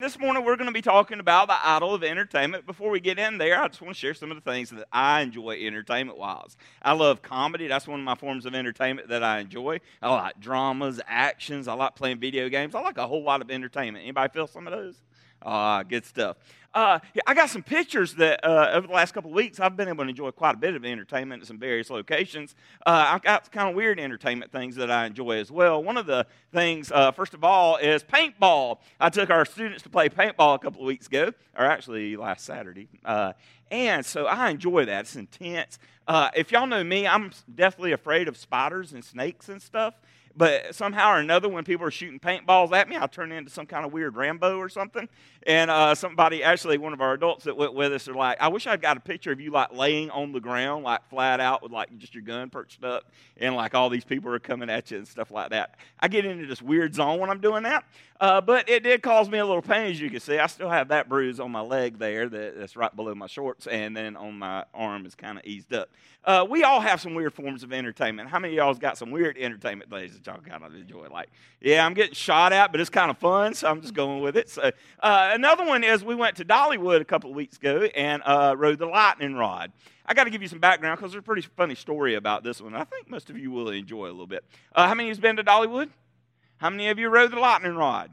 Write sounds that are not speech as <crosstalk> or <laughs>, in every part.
This morning, we're going to be talking about the idol of entertainment. Before we get in there, I just want to share some of the things that I enjoy entertainment wise. I love comedy, that's one of my forms of entertainment that I enjoy. I like dramas, actions, I like playing video games. I like a whole lot of entertainment. Anybody feel some of those? Ah, good stuff. Uh, I got some pictures that uh, over the last couple of weeks I've been able to enjoy quite a bit of entertainment at some various locations. Uh, I've got kind of weird entertainment things that I enjoy as well. One of the things, uh, first of all, is paintball. I took our students to play paintball a couple of weeks ago, or actually last Saturday. Uh, and so I enjoy that. It's intense. Uh, if y'all know me, I'm definitely afraid of spiders and snakes and stuff. But somehow or another, when people are shooting paintballs at me, I'll turn into some kind of weird Rambo or something. And uh, somebody, actually, one of our adults that went with us, are like, "I wish I'd got a picture of you like laying on the ground, like flat out, with like just your gun perched up, and like all these people are coming at you and stuff like that." I get into this weird zone when I'm doing that. Uh, but it did cause me a little pain, as you can see. I still have that bruise on my leg there that, that's right below my shorts, and then on my arm is kind of eased up. Uh, we all have some weird forms of entertainment. How many of y'all's got some weird entertainment things that y'all kind of enjoy? Like, yeah, I'm getting shot at, but it's kind of fun, so I'm just going with it. So, uh, another one is we went to Dollywood a couple of weeks ago and uh, rode the lightning rod. I got to give you some background because there's a pretty funny story about this one. I think most of you will enjoy a little bit. Uh, how many of you's been to Dollywood? How many of you rode the lightning rod?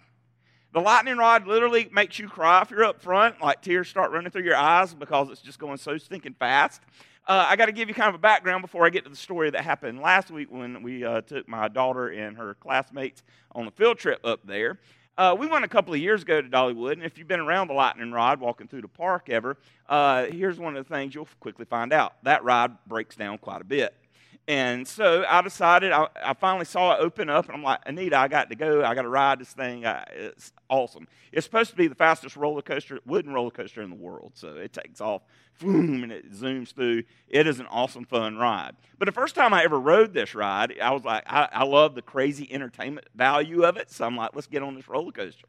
The lightning rod literally makes you cry if you're up front, like tears start running through your eyes because it's just going so stinking fast. Uh, I got to give you kind of a background before I get to the story that happened last week when we uh, took my daughter and her classmates on a field trip up there. Uh, we went a couple of years ago to Dollywood, and if you've been around the lightning rod walking through the park ever, uh, here's one of the things you'll quickly find out that ride breaks down quite a bit. And so I decided, I, I, finally saw it open up, and I'm like, Anita, I got to go. I got to ride this thing. I, it's awesome. It's supposed to be the fastest roller coaster, wooden roller coaster in the world. So it takes off, boom, and it zooms through. It is an awesome, fun ride. But the first time I ever rode this ride, I was like, I, I love the crazy entertainment value of it. So I'm like, let's get on this roller coaster.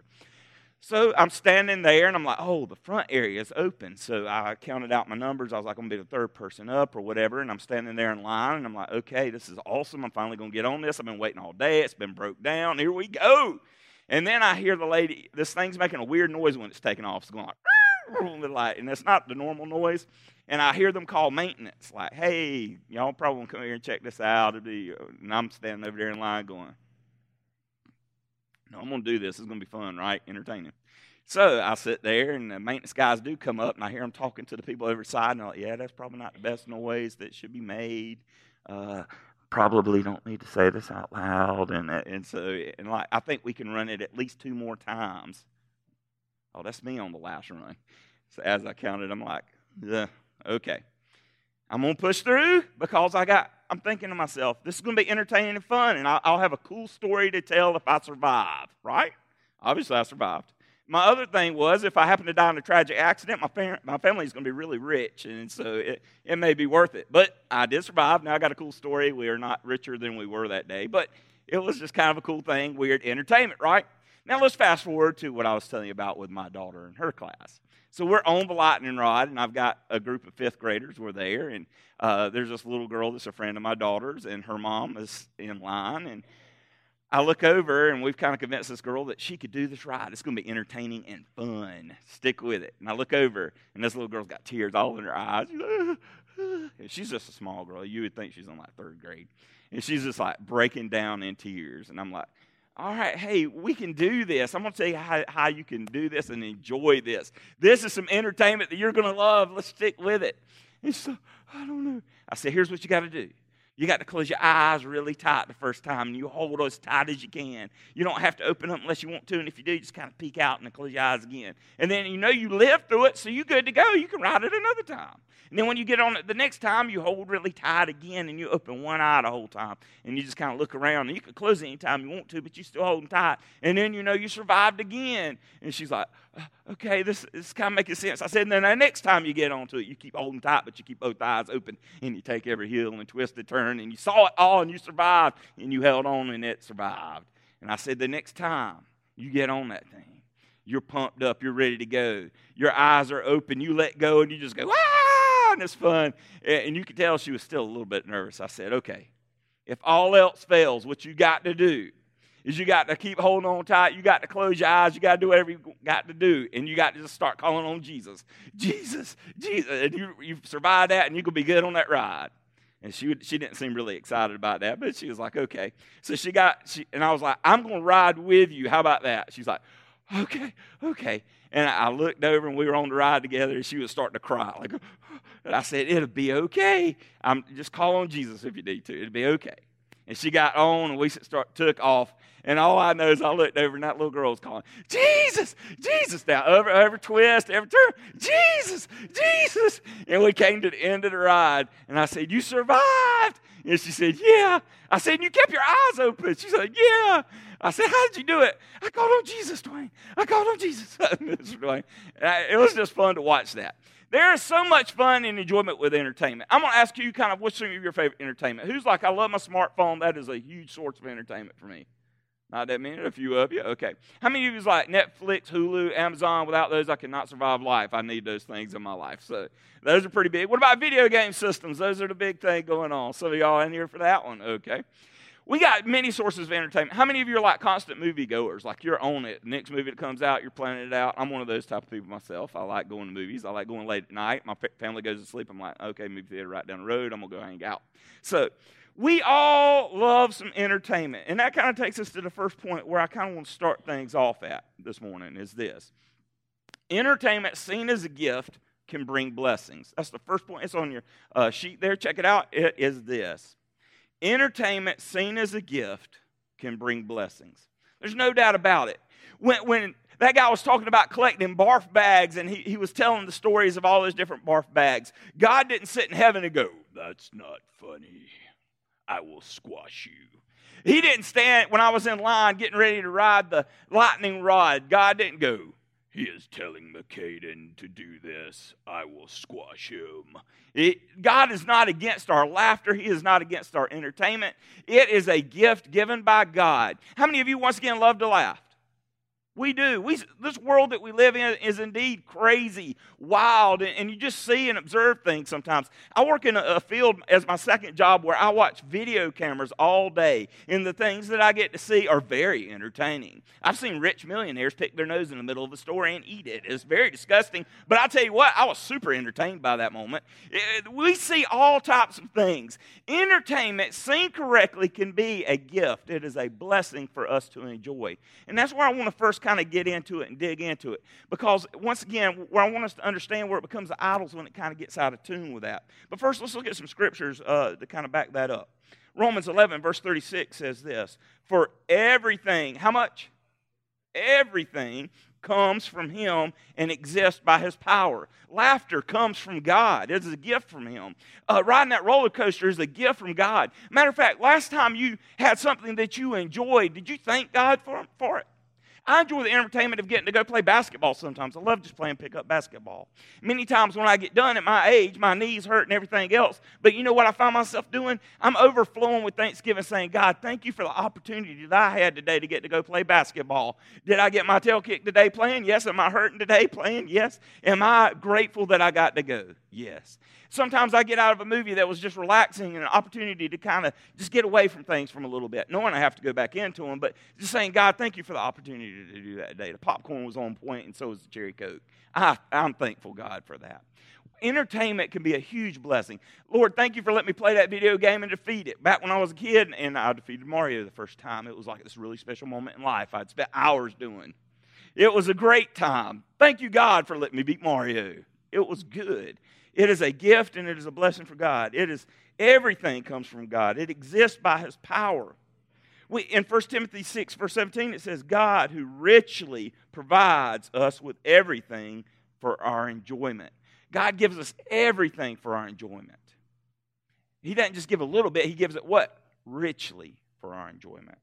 So I'm standing there and I'm like, oh, the front area is open. So I counted out my numbers. I was like, I'm going to be the third person up or whatever. And I'm standing there in line and I'm like, okay, this is awesome. I'm finally going to get on this. I've been waiting all day. It's been broke down. Here we go. And then I hear the lady, this thing's making a weird noise when it's taking off. It's going like, <laughs> and it's not the normal noise. And I hear them call maintenance, like, hey, y'all probably want to come here and check this out. And I'm standing over there in line going, no, I'm going to do this. It's going to be fun, right? Entertaining. So I sit there, and the maintenance guys do come up, and I hear them talking to the people over side, and I'm like, yeah, that's probably not the best noise that should be made. Uh, probably don't need to say this out loud, and uh, and so and like I think we can run it at least two more times. Oh, that's me on the last run. So as I counted, I'm like, yeah, okay. I'm gonna push through because I got. I'm thinking to myself, this is gonna be entertaining and fun, and I'll have a cool story to tell if I survive. Right? Obviously, I survived. My other thing was, if I happen to die in a tragic accident, my, my family is going to be really rich, and so it, it may be worth it. But I did survive. Now I got a cool story. We are not richer than we were that day, but it was just kind of a cool thing, weird entertainment, right? Now let's fast forward to what I was telling you about with my daughter and her class. So we're on the lightning rod, and I've got a group of fifth graders. We're there, and uh, there's this little girl that's a friend of my daughter's, and her mom is in line. And I look over, and we've kind of convinced this girl that she could do this ride. It's going to be entertaining and fun. Stick with it. And I look over, and this little girl's got tears all in her eyes. <sighs> She's just a small girl. You would think she's in like third grade. And she's just like breaking down in tears. And I'm like, all right, hey, we can do this. I'm going to tell you how, how you can do this and enjoy this. This is some entertainment that you're going to love. Let's stick with it. And so, I don't know. I said, here's what you got to do. You got to close your eyes really tight the first time, and you hold as tight as you can. You don't have to open up unless you want to, and if you do, just kind of peek out and then close your eyes again. And then you know you lived through it, so you're good to go. You can ride it another time. And then when you get on it the next time, you hold really tight again, and you open one eye the whole time, and you just kind of look around. And you can close it anytime you want to, but you're still holding tight. And then you know you survived again. And she's like, okay, this is kind of making sense. I said, then the next time you get onto it, you keep holding tight, but you keep both eyes open, and you take every hill and twist and turn, and you saw it all, and you survived, and you held on, and it survived. And I said, the next time you get on that thing, you're pumped up, you're ready to go. Your eyes are open, you let go, and you just go, ah, and it's fun. And you could tell she was still a little bit nervous. I said, okay, if all else fails, what you got to do is you got to keep holding on tight. You got to close your eyes. You got to do whatever you got to do. And you got to just start calling on Jesus. Jesus, Jesus. And you, you survive that and you can be good on that ride. And she, she didn't seem really excited about that, but she was like, okay. So she got, she, and I was like, I'm going to ride with you. How about that? She's like, okay, okay. And I looked over and we were on the ride together and she was starting to cry. Like, and I said, it'll be okay. I'm just call on Jesus if you need to. It'll be okay. And she got on and we start, took off. And all I know is I looked over and that little girl was calling, Jesus, Jesus. Now, every, every twist, every turn, Jesus, Jesus. And we came to the end of the ride. And I said, You survived. And she said, Yeah. I said, You kept your eyes open. She said, Yeah. I said, How did you do it? I called on Jesus, Dwayne. I called on Jesus. <laughs> Dwayne. It was just fun to watch that. There is so much fun and enjoyment with entertainment. I'm going to ask you kind of what's some of your favorite entertainment? Who's like, I love my smartphone. That is a huge source of entertainment for me. Not that many, a few of you. Okay. How many of you is like Netflix, Hulu, Amazon? Without those, I cannot survive life. I need those things in my life. So those are pretty big. What about video game systems? Those are the big thing going on. Some of y'all in here for that one. Okay. We got many sources of entertainment. How many of you are like constant movie goers? Like you're on it. Next movie that comes out, you're planning it out. I'm one of those type of people myself. I like going to movies. I like going late at night. My family goes to sleep. I'm like, okay, movie theater right down the road. I'm gonna go hang out. So we all love some entertainment. And that kind of takes us to the first point where I kind of want to start things off at this morning is this. Entertainment seen as a gift can bring blessings. That's the first point. It's on your uh, sheet there. Check it out. It is this entertainment seen as a gift can bring blessings. There's no doubt about it. When, when that guy was talking about collecting barf bags and he, he was telling the stories of all those different barf bags, God didn't sit in heaven and go, That's not funny. I will squash you. He didn't stand when I was in line getting ready to ride the lightning rod. God didn't go, he is telling McCaden to do this. I will squash him. It, God is not against our laughter. He is not against our entertainment. It is a gift given by God. How many of you, once again, love to laugh? We do. We, this world that we live in is indeed crazy, wild, and, and you just see and observe things sometimes. I work in a, a, field as my second job where I watch video cameras all day, and the things that I get to see are very entertaining. I've seen rich millionaires pick their nose in the middle of a store and eat it. It's very disgusting, but I tell you what, I was super entertained by that moment. It, we see all types of things. Entertainment, seen correctly, can be a gift, it is a blessing for us to enjoy. And that's where I want to first kind of get into it and dig into it. Because, once again, where I want us to understand where it becomes the idols when it kind of gets out of tune with that. But first, let's look at some scriptures uh, to kind of back that up. Romans 11, verse 36 says this For everything, how much? Everything comes from Him and exists by His power. Laughter comes from God. It's a gift from Him. Uh, riding that roller coaster is a gift from God. Matter of fact, last time you had something that you enjoyed, did you thank God for, for it? I enjoy the entertainment of getting to go play basketball sometimes. I love just playing pickup basketball. Many times when I get done at my age, my knees hurt and everything else. But you know what I find myself doing? I'm overflowing with thanksgiving, saying, God, thank you for the opportunity that I had today to get to go play basketball. Did I get my tail kicked today playing? Yes. Am I hurting today playing? Yes. Am I grateful that I got to go? Yes. Sometimes I get out of a movie that was just relaxing and an opportunity to kind of just get away from things from a little bit, knowing I have to go back into them, but just saying, God, thank you for the opportunity to do that today. The popcorn was on point, and so was the cherry coke. I, I'm thankful, God, for that. Entertainment can be a huge blessing. Lord, thank you for letting me play that video game and defeat it. Back when I was a kid and I defeated Mario the first time, it was like this really special moment in life I'd spent hours doing. It was a great time. Thank you, God, for letting me beat Mario. It was good. It is a gift and it is a blessing for God. It is everything comes from God. It exists by his power. We, in 1 Timothy 6, verse 17, it says, God who richly provides us with everything for our enjoyment. God gives us everything for our enjoyment. He doesn't just give a little bit, He gives it what? Richly for our enjoyment.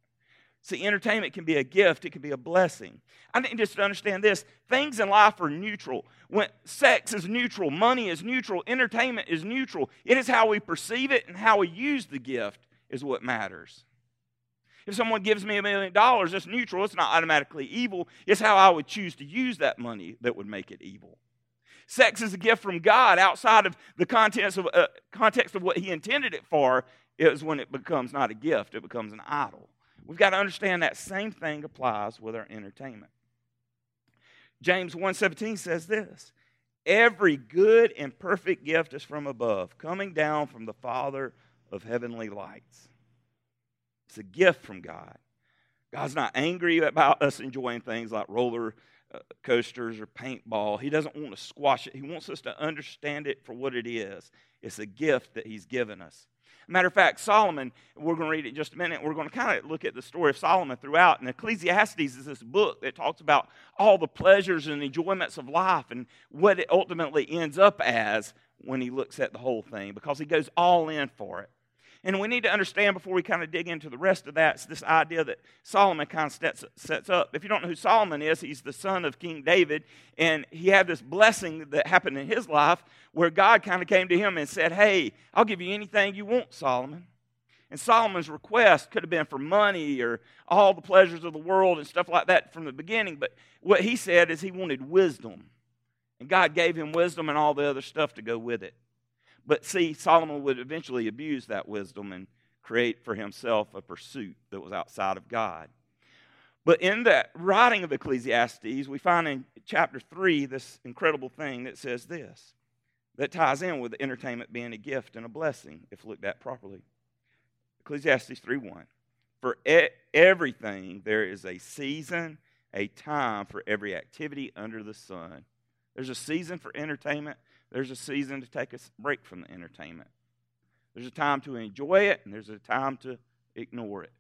See, entertainment can be a gift, it can be a blessing. I think just to understand this things in life are neutral. When sex is neutral, money is neutral, entertainment is neutral. It is how we perceive it and how we use the gift is what matters. If someone gives me a million dollars, it's neutral, it's not automatically evil. It's how I would choose to use that money that would make it evil. Sex is a gift from God outside of the context of, uh, context of what He intended it for, is when it becomes not a gift, it becomes an idol We've got to understand that same thing applies with our entertainment. James 1:17 says this, every good and perfect gift is from above, coming down from the Father of heavenly lights. It's a gift from God. God's not angry about us enjoying things like roller uh, coasters or paintball. He doesn't want to squash it. He wants us to understand it for what it is. It's a gift that He's given us. Matter of fact, Solomon, we're going to read it in just a minute. We're going to kind of look at the story of Solomon throughout. And Ecclesiastes is this book that talks about all the pleasures and enjoyments of life and what it ultimately ends up as when he looks at the whole thing because he goes all in for it. And we need to understand before we kind of dig into the rest of that, this idea that Solomon kind of sets, sets up. If you don't know who Solomon is, he's the son of King David, and he had this blessing that happened in his life where God kind of came to him and said, Hey, I'll give you anything you want, Solomon. And Solomon's request could have been for money or all the pleasures of the world and stuff like that from the beginning, but what he said is he wanted wisdom. And God gave him wisdom and all the other stuff to go with it. But see, Solomon would eventually abuse that wisdom and create for himself a pursuit that was outside of God. But in that writing of Ecclesiastes, we find in chapter 3 this incredible thing that says this that ties in with entertainment being a gift and a blessing if looked at properly. Ecclesiastes 3:1 For e- everything there is a season, a time for every activity under the sun. There's a season for entertainment, there's a season to take a break from the entertainment. There's a time to enjoy it, and there's a time to ignore it.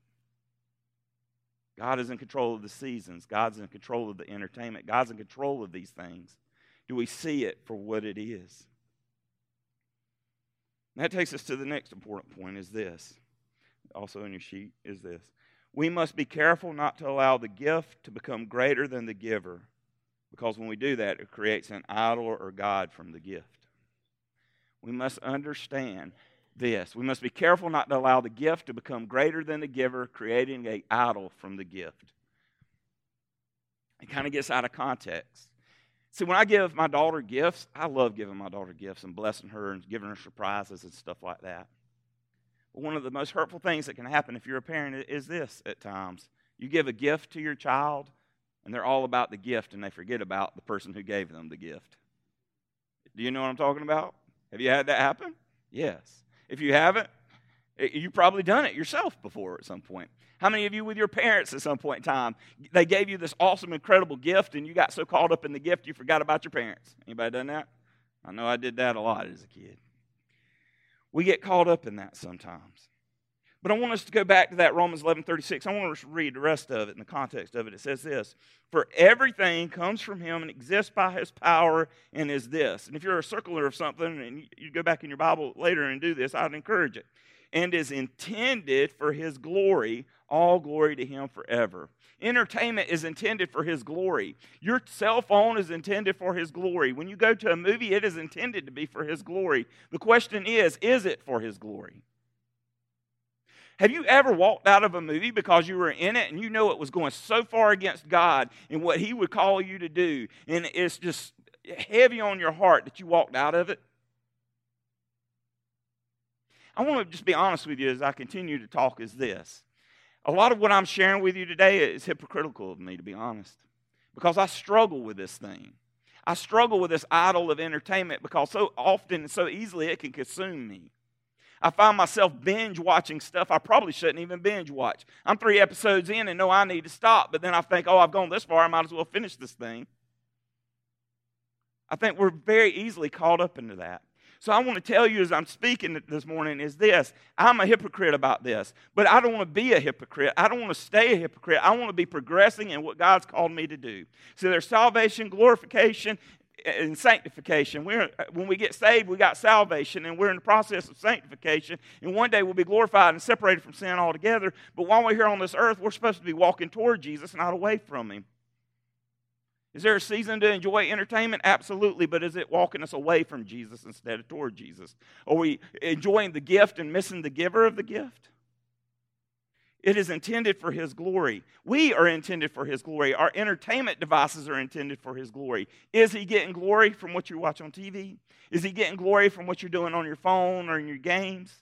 God is in control of the seasons. God's in control of the entertainment. God's in control of these things. Do we see it for what it is? And that takes us to the next important point is this. Also in your sheet is this. We must be careful not to allow the gift to become greater than the giver because when we do that, it creates an idol or God from the gift. We must understand this. We must be careful not to allow the gift to become greater than the giver, creating an idol from the gift. It kind of gets out of context. See, when I give my daughter gifts, I love giving my daughter gifts and blessing her and giving her surprises and stuff like that. But one of the most hurtful things that can happen if you're a parent is this at times. You give a gift to your child, and they're all about the gift and they forget about the person who gave them the gift. Do you know what I'm talking about? Have you had that happen? Yes. If you haven't, eh, you've probably done it yourself before at some point. How many of you with your parents at some point in time, they gave you this awesome, incredible gift and you got so caught up in the gift you forgot about your parents? Anybody done that? I know I did that a lot as a kid. We get caught up in that sometimes. But I want us to go back to that Romans 11:36. I want us to read the rest of it in the context of it. It says this For everything comes from him and exists by his power and is this. And if you're a circler of something and you go back in your Bible later and do this, I'd encourage it. And is intended for his glory, all glory to him forever. Entertainment is intended for his glory. Your cell phone is intended for his glory. When you go to a movie, it is intended to be for his glory. The question is, is it for his glory? Have you ever walked out of a movie because you were in it and you know it was going so far against God and what He would call you to do, and it's just heavy on your heart that you walked out of it? I want to just be honest with you as I continue to talk is this. A lot of what I'm sharing with you today is hypocritical of me, to be honest, because I struggle with this thing. I struggle with this idol of entertainment because so often and so easily it can consume me. I find myself binge watching stuff I probably shouldn't even binge watch. I'm three episodes in and know I need to stop, but then I think, oh, I've gone this far, I might as well finish this thing. I think we're very easily caught up into that. So I want to tell you as I'm speaking this morning is this I'm a hypocrite about this, but I don't want to be a hypocrite. I don't want to stay a hypocrite. I want to be progressing in what God's called me to do. So there's salvation, glorification, in sanctification. We're, uh, when we get saved, we got salvation, and we're in the process of sanctification. And one day we'll be glorified and separated from sin altogether. But while we're here on this earth, we're supposed to be walking toward Jesus, not away from Him. Is there a season to enjoy entertainment? Absolutely, but is it walking us away from Jesus instead of toward Jesus? Are we enjoying the gift and missing the giver of the gift? It is intended for His glory. We are intended for His glory. Our entertainment devices are intended for His glory. Is He getting glory from what you watch on TV? Is He getting glory from what you're doing on your phone or in your games?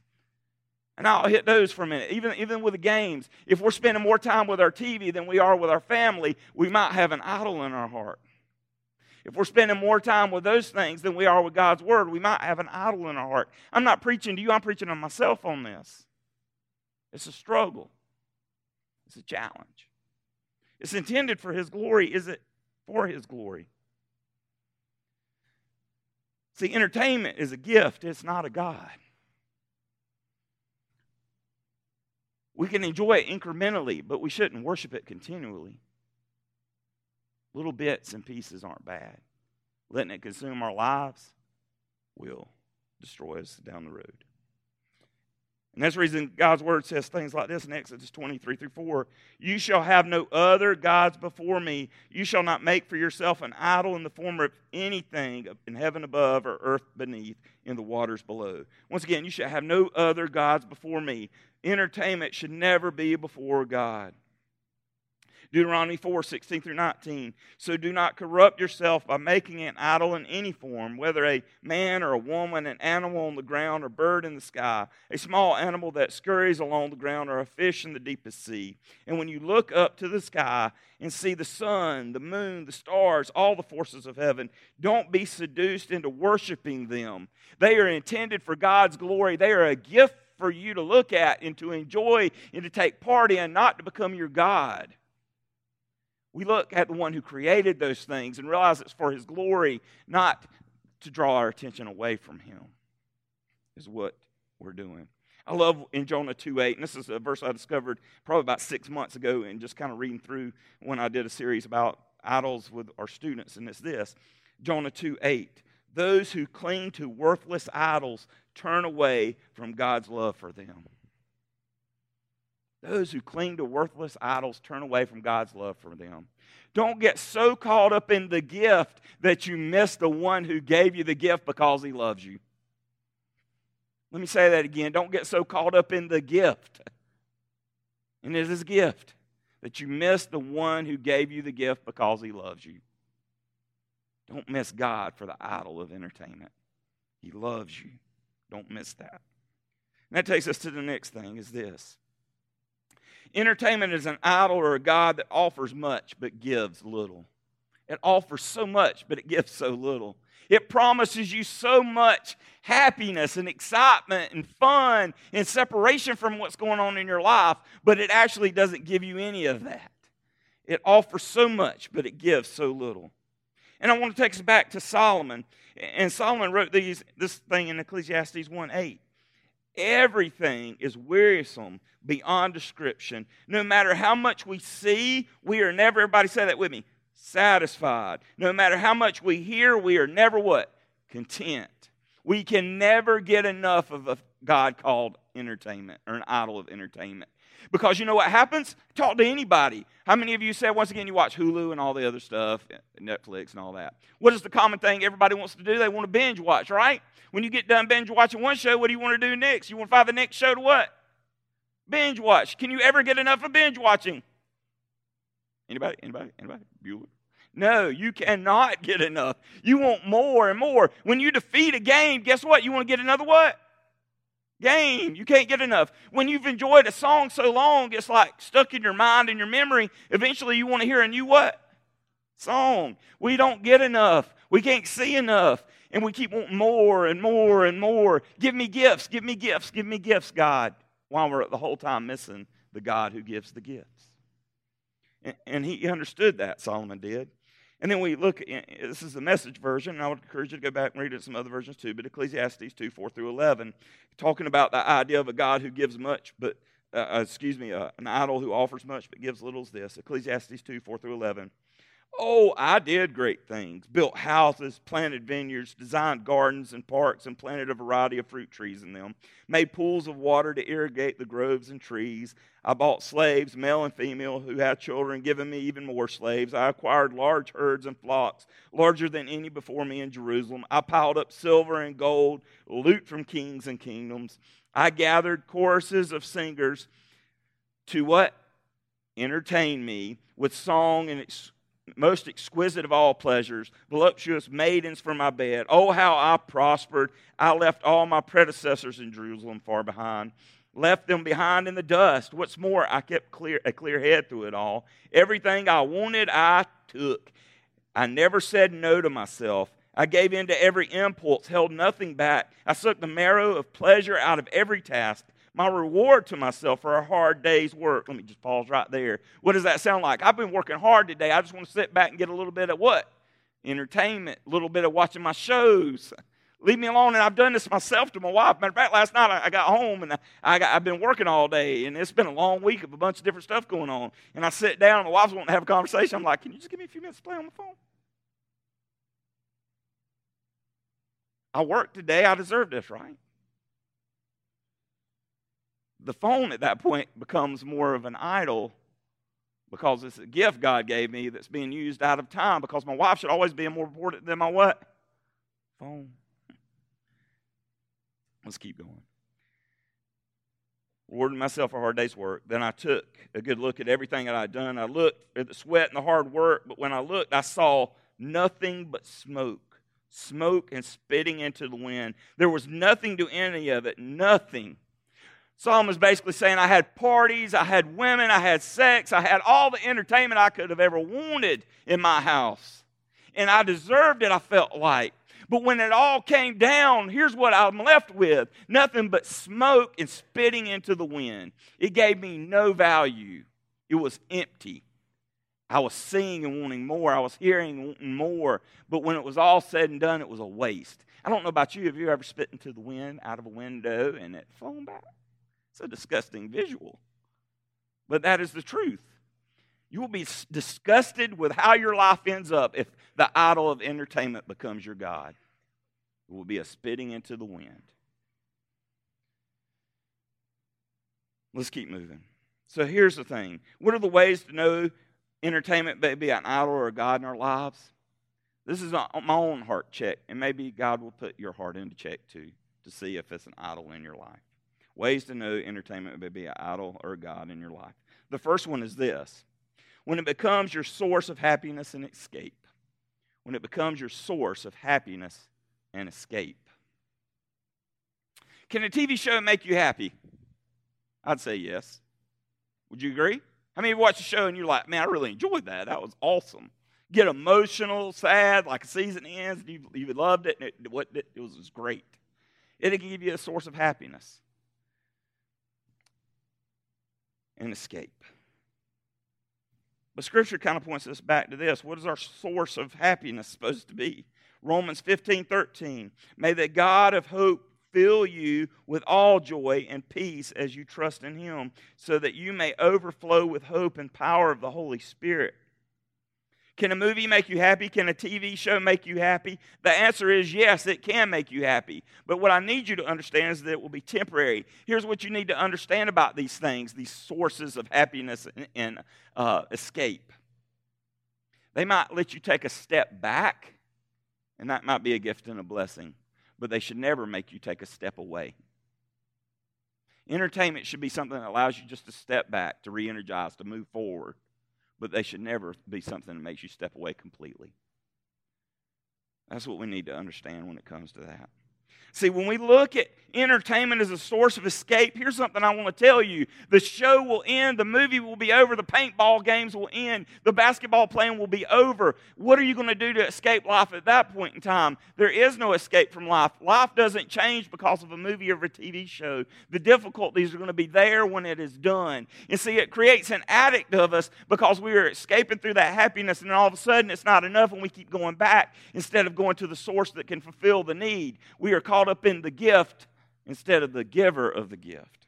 And I'll hit those for a minute. Even, even with the games, if we're spending more time with our TV than we are with our family, we might have an idol in our heart. If we're spending more time with those things than we are with God's Word, we might have an idol in our heart. I'm not preaching to you, I'm preaching to myself on this. It's a struggle, it's a challenge. It's intended for His glory. Is it for His glory? See, entertainment is a gift, it's not a God. We can enjoy it incrementally, but we shouldn't worship it continually. Little bits and pieces aren't bad. Letting it consume our lives will destroy us down the road. And that's the reason God's word says things like this in Exodus 23 through 4. You shall have no other gods before me. You shall not make for yourself an idol in the form of anything in heaven above or earth beneath, in the waters below. Once again, you shall have no other gods before me. Entertainment should never be before God. Deuteronomy 4 16 through 19. So do not corrupt yourself by making an idol in any form, whether a man or a woman, an animal on the ground, or bird in the sky, a small animal that scurries along the ground, or a fish in the deepest sea. And when you look up to the sky and see the sun, the moon, the stars, all the forces of heaven, don't be seduced into worshiping them. They are intended for God's glory, they are a gift for you to look at and to enjoy and to take part in, not to become your God. We look at the one who created those things and realize it's for his glory, not to draw our attention away from him, is what we're doing. I love in Jonah 2 8, and this is a verse I discovered probably about six months ago and just kind of reading through when I did a series about idols with our students, and it's this Jonah 2 8. Those who cling to worthless idols turn away from God's love for them. Those who cling to worthless idols turn away from God's love for them. Don't get so caught up in the gift that you miss the one who gave you the gift because he loves you. Let me say that again. Don't get so caught up in the gift. And it is a gift that you miss the one who gave you the gift because he loves you. Don't miss God for the idol of entertainment. He loves you. Don't miss that. And that takes us to the next thing is this. Entertainment is an idol or a God that offers much but gives little. It offers so much, but it gives so little. It promises you so much happiness and excitement and fun and separation from what's going on in your life, but it actually doesn't give you any of that. It offers so much, but it gives so little. And I want to take us back to Solomon. And Solomon wrote these, this thing in Ecclesiastes 1 8. Everything is wearisome beyond description. No matter how much we see, we are never, everybody say that with me, satisfied. No matter how much we hear, we are never what? Content. We can never get enough of a God called entertainment or an idol of entertainment. Because you know what happens? Talk to anybody. How many of you said, once again, you watch Hulu and all the other stuff, Netflix and all that? What is the common thing everybody wants to do? They want to binge watch, right? When you get done binge watching one show, what do you want to do next? You want to find the next show to what? Binge watch. Can you ever get enough of binge watching? Anybody? Anybody? Anybody? Bueller? No, you cannot get enough. You want more and more. When you defeat a game, guess what? You want to get another what? Game. You can't get enough. When you've enjoyed a song so long, it's like stuck in your mind and your memory. Eventually, you want to hear a new what? Song. We don't get enough. We can't see enough. And we keep wanting more and more and more. Give me gifts. Give me gifts. Give me gifts, God. While we're the whole time missing the God who gives the gifts. And he understood that, Solomon did. And then we look, this is the message version, and I would encourage you to go back and read it in some other versions too, but Ecclesiastes 2 4 through 11, talking about the idea of a God who gives much, but, uh, uh excuse me, uh, an idol who offers much but gives little is this. Ecclesiastes 2 4 through 11. Oh, I did great things. Built houses, planted vineyards, designed gardens and parks, and planted a variety of fruit trees in them. Made pools of water to irrigate the groves and trees. I bought slaves, male and female, who had children, giving me even more slaves. I acquired large herds and flocks, larger than any before me in Jerusalem. I piled up silver and gold, loot from kings and kingdoms. I gathered choruses of singers to what? Entertain me with song and most exquisite of all pleasures, voluptuous maidens for my bed. Oh, how I prospered. I left all my predecessors in Jerusalem far behind. left them behind in the dust. What's more, I kept clear, a clear head through it all. Everything I wanted, I took. I never said no to myself. I gave in to every impulse, held nothing back. I sucked the marrow of pleasure out of every task. My reward to myself for a hard day's work. Let me just pause right there. What does that sound like? I've been working hard today. I just want to sit back and get a little bit of what? Entertainment, a little bit of watching my shows. Leave me alone. And I've done this myself to my wife. Matter of fact, last night I got home and I got, I've been working all day, and it's been a long week of a bunch of different stuff going on. And I sit down, my wife's wanting to have a conversation. I'm like, can you just give me a few minutes to play on the phone? I worked today. I deserve this, right? The phone at that point becomes more of an idol because it's a gift God gave me that's being used out of time because my wife should always be more important than my what? Phone. Let's keep going. Rewarding myself for a hard day's work. Then I took a good look at everything that I'd done. I looked at the sweat and the hard work, but when I looked, I saw nothing but smoke smoke and spitting into the wind. There was nothing to any of it, nothing. Solomon was basically saying, I had parties, I had women, I had sex, I had all the entertainment I could have ever wanted in my house. And I deserved it, I felt like. But when it all came down, here's what I'm left with nothing but smoke and spitting into the wind. It gave me no value, it was empty. I was seeing and wanting more. I was hearing and wanting more. But when it was all said and done, it was a waste. I don't know about you. Have you ever spit into the wind out of a window and it flown back? It's a disgusting visual. But that is the truth. You will be disgusted with how your life ends up if the idol of entertainment becomes your God. It will be a spitting into the wind. Let's keep moving. So here's the thing. What are the ways to know entertainment may be an idol or a God in our lives. This is my own heart check, and maybe God will put your heart into check too to see if it's an idol in your life. Ways to know entertainment may be an idol or a God in your life. The first one is this when it becomes your source of happiness and escape. When it becomes your source of happiness and escape. Can a TV show make you happy? I'd say yes. Would you agree? How many of you watch a show and you're like, man, I really enjoyed that. That was awesome. Get emotional, sad, like a season ends, you, you loved it, and it, it, it was, it was great. It'll give you a source of happiness and escape. But Scripture kind of points us back to this. What is our source of happiness supposed to be? Romans 15 13. May the God of hope fill you with all joy and peace as you trust in Him, so that you may overflow with hope and power of the Holy Spirit. Can a movie make you happy? Can a TV show make you happy? The answer is yes, it can make you happy. But what I need you to understand is that it will be temporary. Here's what you need to understand about these things, these sources of happiness and, and uh, escape. They might let you take a step back, and that might be a gift and a blessing but they should never make you take a step away. Entertainment should be something that allows you just to step back, to re energize, to move forward, but they should never be something that makes you step away completely. That's what we need to understand when it comes to that. See, when we look at entertainment as a source of escape, here's something I want to tell you. The show will end, the movie will be over, the paintball games will end, the basketball playing will be over. What are you going to do to escape life at that point in time? There is no escape from life. Life doesn't change because of a movie or a TV show. The difficulties are going to be there when it is done. And see, it creates an addict of us because we are escaping through that happiness, and all of a sudden it's not enough, and we keep going back instead of going to the source that can fulfill the need. We are caught up in the gift instead of the giver of the gift.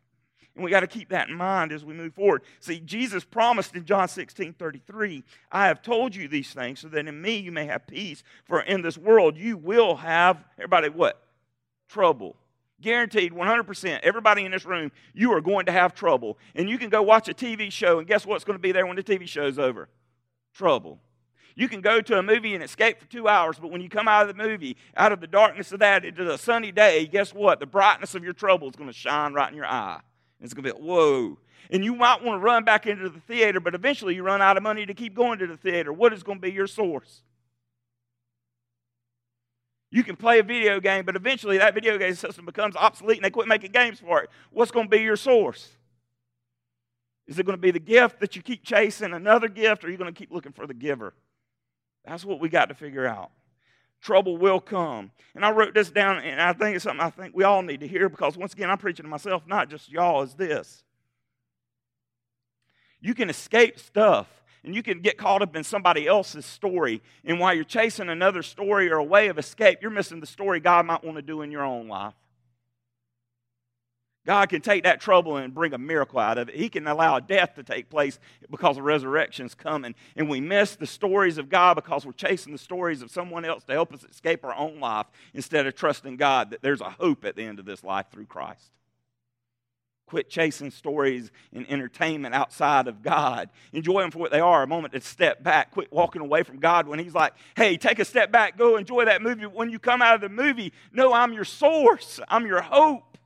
And we got to keep that in mind as we move forward. See, Jesus promised in John 16 33, I have told you these things so that in me you may have peace. For in this world you will have, everybody, what? Trouble. Guaranteed 100%. Everybody in this room, you are going to have trouble. And you can go watch a TV show, and guess what's going to be there when the TV show's over? Trouble. You can go to a movie and escape for two hours, but when you come out of the movie, out of the darkness of that into a sunny day, guess what? The brightness of your trouble is going to shine right in your eye. It's going to be, whoa. And you might want to run back into the theater, but eventually you run out of money to keep going to the theater. What is going to be your source? You can play a video game, but eventually that video game system becomes obsolete and they quit making games for it. What's going to be your source? Is it going to be the gift that you keep chasing, another gift, or are you going to keep looking for the giver? That's what we got to figure out. Trouble will come. And I wrote this down, and I think it's something I think we all need to hear because, once again, I'm preaching to myself, not just y'all, is this. You can escape stuff and you can get caught up in somebody else's story. And while you're chasing another story or a way of escape, you're missing the story God might want to do in your own life. God can take that trouble and bring a miracle out of it. He can allow death to take place because the resurrection's coming. And we miss the stories of God because we're chasing the stories of someone else to help us escape our own life instead of trusting God that there's a hope at the end of this life through Christ. Quit chasing stories and entertainment outside of God. Enjoy them for what they are. A moment to step back. Quit walking away from God when He's like, hey, take a step back. Go enjoy that movie. When you come out of the movie, no, I'm your source. I'm your hope.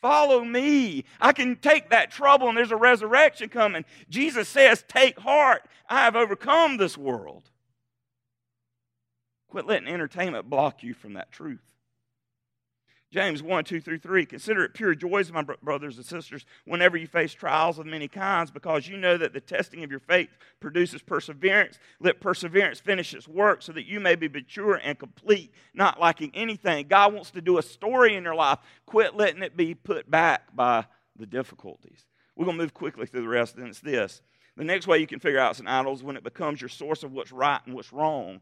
Follow me. I can take that trouble and there's a resurrection coming. Jesus says, Take heart. I have overcome this world. Quit letting entertainment block you from that truth. James 1, 2 through 3. Consider it pure joys, my brothers and sisters, whenever you face trials of many kinds, because you know that the testing of your faith produces perseverance. Let perseverance finish its work so that you may be mature and complete, not lacking anything. God wants to do a story in your life. Quit letting it be put back by the difficulties. We're going to move quickly through the rest, and it's this. The next way you can figure out it's an idol is when it becomes your source of what's right and what's wrong.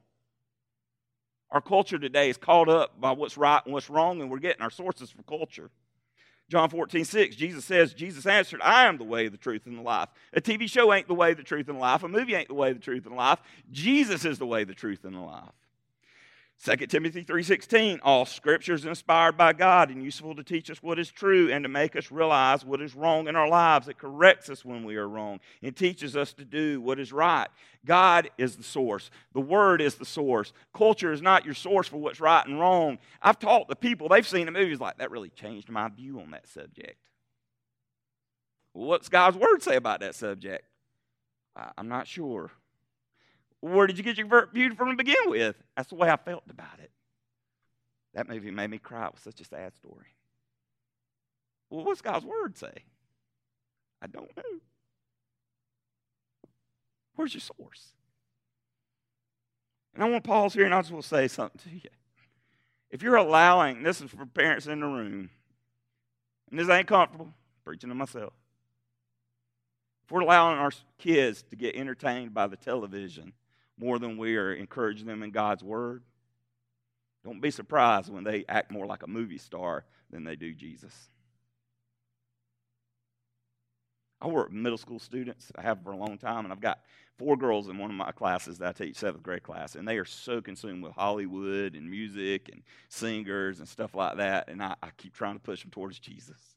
Our culture today is caught up by what's right and what's wrong, and we're getting our sources from culture. John 14, 6, Jesus says, Jesus answered, I am the way, the truth, and the life. A TV show ain't the way, the truth, and the life. A movie ain't the way, the truth, and the life. Jesus is the way, the truth, and the life. 2 Timothy 3:16 all scripture is inspired by God and useful to teach us what is true and to make us realize what is wrong in our lives. It corrects us when we are wrong and teaches us to do what is right. God is the source. The word is the source. Culture is not your source for what's right and wrong. I've taught the people, they've seen the movies like that really changed my view on that subject. what's God's word say about that subject? I'm not sure. Where did you get your view from to begin with? That's the way I felt about it. That movie made me cry. It was such a sad story. Well, what's God's word say? I don't know. Where's your source? And I want to pause here and I just want to say something to you. If you're allowing, this is for parents in the room, and this ain't comfortable, preaching to myself. If we're allowing our kids to get entertained by the television, more than we are encouraging them in God's Word, don't be surprised when they act more like a movie star than they do Jesus. I work with middle school students. I have for a long time, and I've got four girls in one of my classes that I teach, seventh grade class, and they are so consumed with Hollywood and music and singers and stuff like that. And I, I keep trying to push them towards Jesus.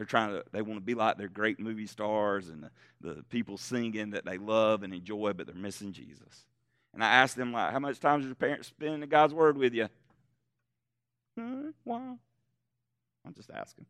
They're trying to, they want to be like their great movie stars and the, the people singing that they love and enjoy, but they're missing Jesus. And I asked them, like, how much time does your parents spend in God's Word with you? Hmm, why? I'm just asking.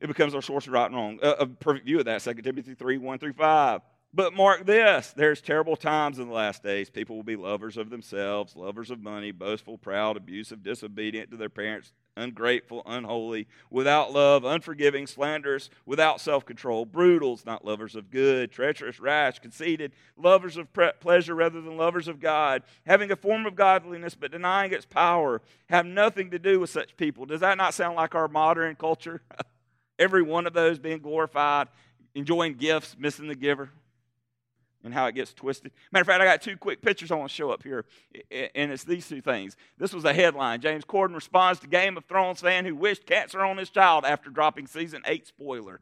It becomes our source of right and wrong. A, a perfect view of that, 2 Timothy 3 1 through 5. But mark this there's terrible times in the last days. People will be lovers of themselves, lovers of money, boastful, proud, abusive, disobedient to their parents, ungrateful, unholy, without love, unforgiving, slanderous, without self control, brutals, not lovers of good, treacherous, rash, conceited, lovers of pre- pleasure rather than lovers of God, having a form of godliness but denying its power, have nothing to do with such people. Does that not sound like our modern culture? <laughs> Every one of those being glorified, enjoying gifts, missing the giver and how it gets twisted. Matter of fact, I got two quick pictures I want to show up here, and it's these two things. This was a headline. James Corden responds to Game of Thrones fan who wished cancer on his child after dropping season eight spoiler.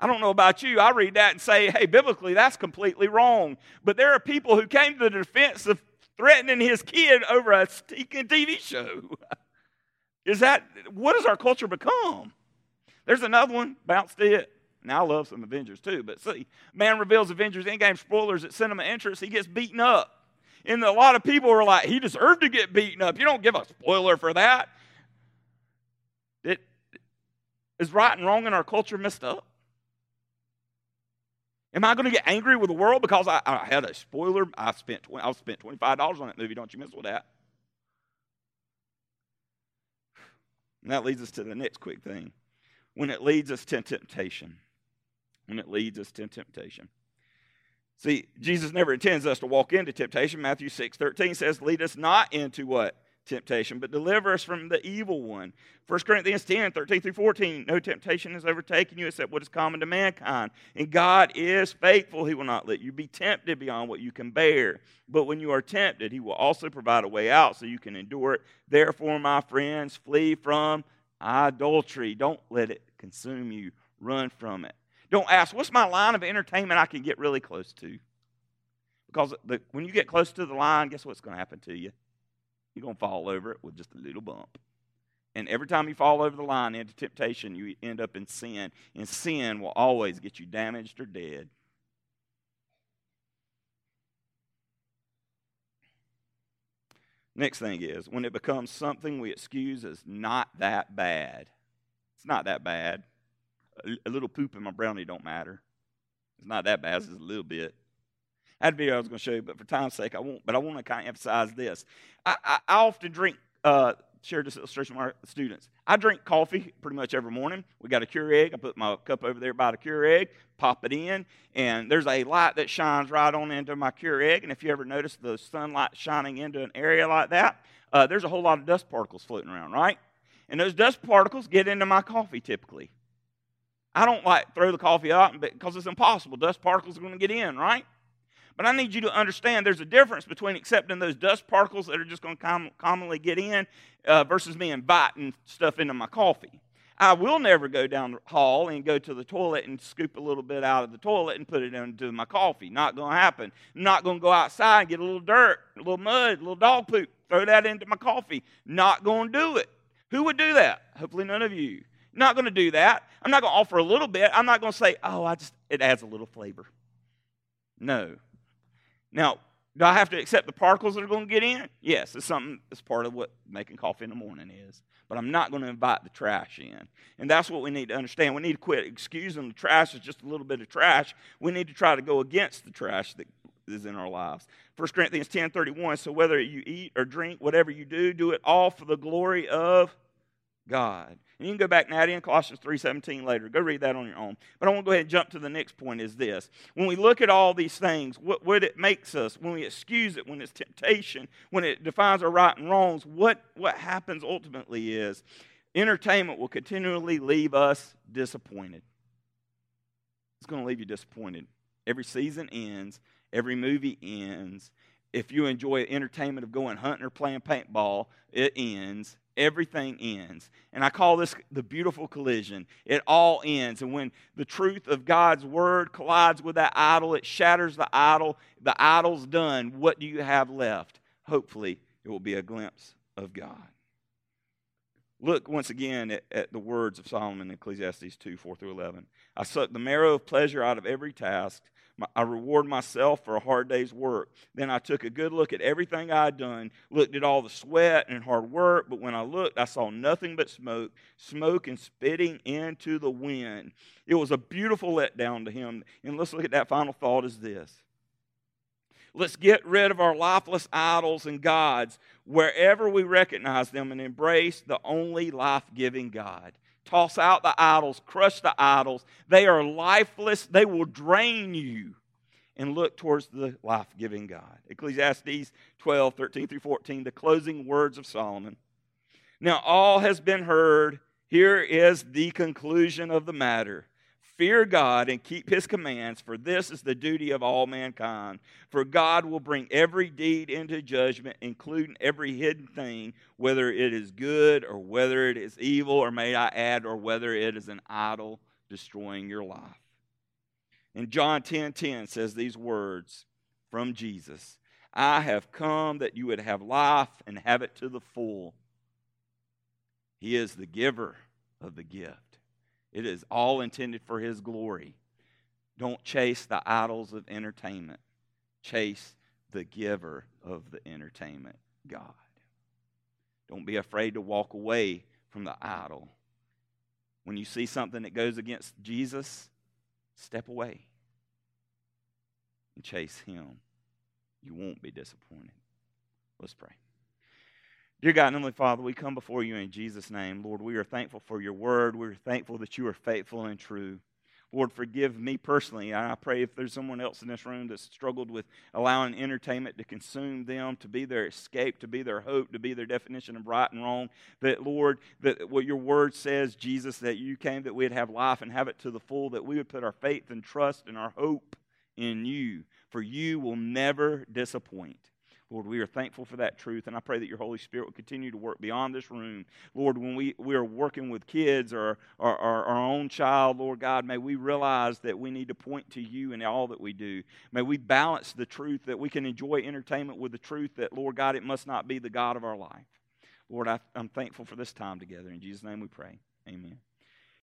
I don't know about you. I read that and say, hey, biblically, that's completely wrong. But there are people who came to the defense of threatening his kid over a TV show. <laughs> Is that, what has our culture become? There's another one, bounced it. Now I love some Avengers too, but see, man reveals Avengers Endgame spoilers at cinema entrance. He gets beaten up. And a lot of people are like, he deserved to get beaten up. You don't give a spoiler for that. It, is right and wrong in our culture messed up? Am I going to get angry with the world because I, I had a spoiler? I spent 20, I spent twenty five dollars on that movie. Don't you mess with that. And that leads us to the next quick thing. When it leads us to temptation. When it leads us to temptation. See, Jesus never intends us to walk into temptation. Matthew 6 13 says, Lead us not into what? Temptation, but deliver us from the evil one. 1 Corinthians 10 13 through 14. No temptation has overtaken you except what is common to mankind. And God is faithful. He will not let you be tempted beyond what you can bear. But when you are tempted, He will also provide a way out so you can endure it. Therefore, my friends, flee from idolatry. Don't let it consume you, run from it. Don't ask, what's my line of entertainment I can get really close to? Because the, when you get close to the line, guess what's going to happen to you? You're going to fall over it with just a little bump. And every time you fall over the line into temptation, you end up in sin. And sin will always get you damaged or dead. Next thing is when it becomes something we excuse as not that bad. It's not that bad a little poop in my brownie don't matter. It's not that bad. It's just a little bit. I had a video I was going to show you, but for time's sake, I won't. But I want to kind of emphasize this. I, I, I often drink. Uh, share this illustration with our students. I drink coffee pretty much every morning. We got a Keurig. I put my cup over there by the Keurig, pop it in, and there's a light that shines right on into my Keurig. And if you ever notice the sunlight shining into an area like that, uh, there's a whole lot of dust particles floating around, right? And those dust particles get into my coffee typically. I don't like throw the coffee out because it's impossible. Dust particles are going to get in, right? But I need you to understand there's a difference between accepting those dust particles that are just going to com- commonly get in uh, versus me inviting stuff into my coffee. I will never go down the hall and go to the toilet and scoop a little bit out of the toilet and put it into my coffee. Not going to happen. I'm not going to go outside and get a little dirt, a little mud, a little dog poop, throw that into my coffee. Not going to do it. Who would do that? Hopefully, none of you not going to do that. I'm not going to offer a little bit. I'm not going to say, oh, I just, it adds a little flavor. No. Now, do I have to accept the particles that are going to get in? Yes, it's something that's part of what making coffee in the morning is. But I'm not going to invite the trash in. And that's what we need to understand. We need to quit excusing the trash as just a little bit of trash. We need to try to go against the trash that is in our lives. 1 Corinthians 10 31. So whether you eat or drink, whatever you do, do it all for the glory of God. And you can go back add in Colossians 3.17 later. Go read that on your own. But I want to go ahead and jump to the next point is this. When we look at all these things, what, what it makes us, when we excuse it, when it's temptation, when it defines our right and wrongs, what, what happens ultimately is entertainment will continually leave us disappointed. It's going to leave you disappointed. Every season ends, every movie ends. If you enjoy entertainment of going hunting or playing paintball, it ends everything ends. And I call this the beautiful collision. It all ends. And when the truth of God's word collides with that idol, it shatters the idol. The idol's done. What do you have left? Hopefully, it will be a glimpse of God. Look once again at, at the words of Solomon in Ecclesiastes 2 4 through 11. I suck the marrow of pleasure out of every task I reward myself for a hard day's work. Then I took a good look at everything I had done, looked at all the sweat and hard work, but when I looked, I saw nothing but smoke, smoke and spitting into the wind. It was a beautiful letdown to him. And let's look at that final thought is this. Let's get rid of our lifeless idols and gods wherever we recognize them and embrace the only life giving God. Toss out the idols, crush the idols. They are lifeless, they will drain you. And look towards the life giving God. Ecclesiastes 12, 13 through 14, the closing words of Solomon. Now, all has been heard. Here is the conclusion of the matter. Fear God and keep his commands, for this is the duty of all mankind. For God will bring every deed into judgment, including every hidden thing, whether it is good or whether it is evil, or may I add, or whether it is an idol destroying your life. And John 10 10 says these words from Jesus I have come that you would have life and have it to the full. He is the giver of the gift. It is all intended for His glory. Don't chase the idols of entertainment, chase the giver of the entertainment, God. Don't be afraid to walk away from the idol. When you see something that goes against Jesus, step away. and chase Him, you won't be disappointed. Let's pray. Dear God and Heavenly Father, we come before you in Jesus' name. Lord, we are thankful for your word. We're thankful that you are faithful and true. Lord, forgive me personally. I pray if there's someone else in this room that's struggled with allowing entertainment to consume them, to be their escape, to be their hope, to be their definition of right and wrong, that, Lord, that what your word says, Jesus, that you came that we'd have life and have it to the full, that we would put our faith and trust and our hope in you, for you will never disappoint. Lord, we are thankful for that truth, and I pray that your Holy Spirit will continue to work beyond this room. Lord, when we, we are working with kids or, or, or, our own child, Lord God, may we realize that we need to point to you in all that we do. May we balance the truth that we can enjoy entertainment with the truth that, Lord God, it must not be the God of our life. Lord, I, I'm thankful for this time together. In Jesus' name we pray. Amen.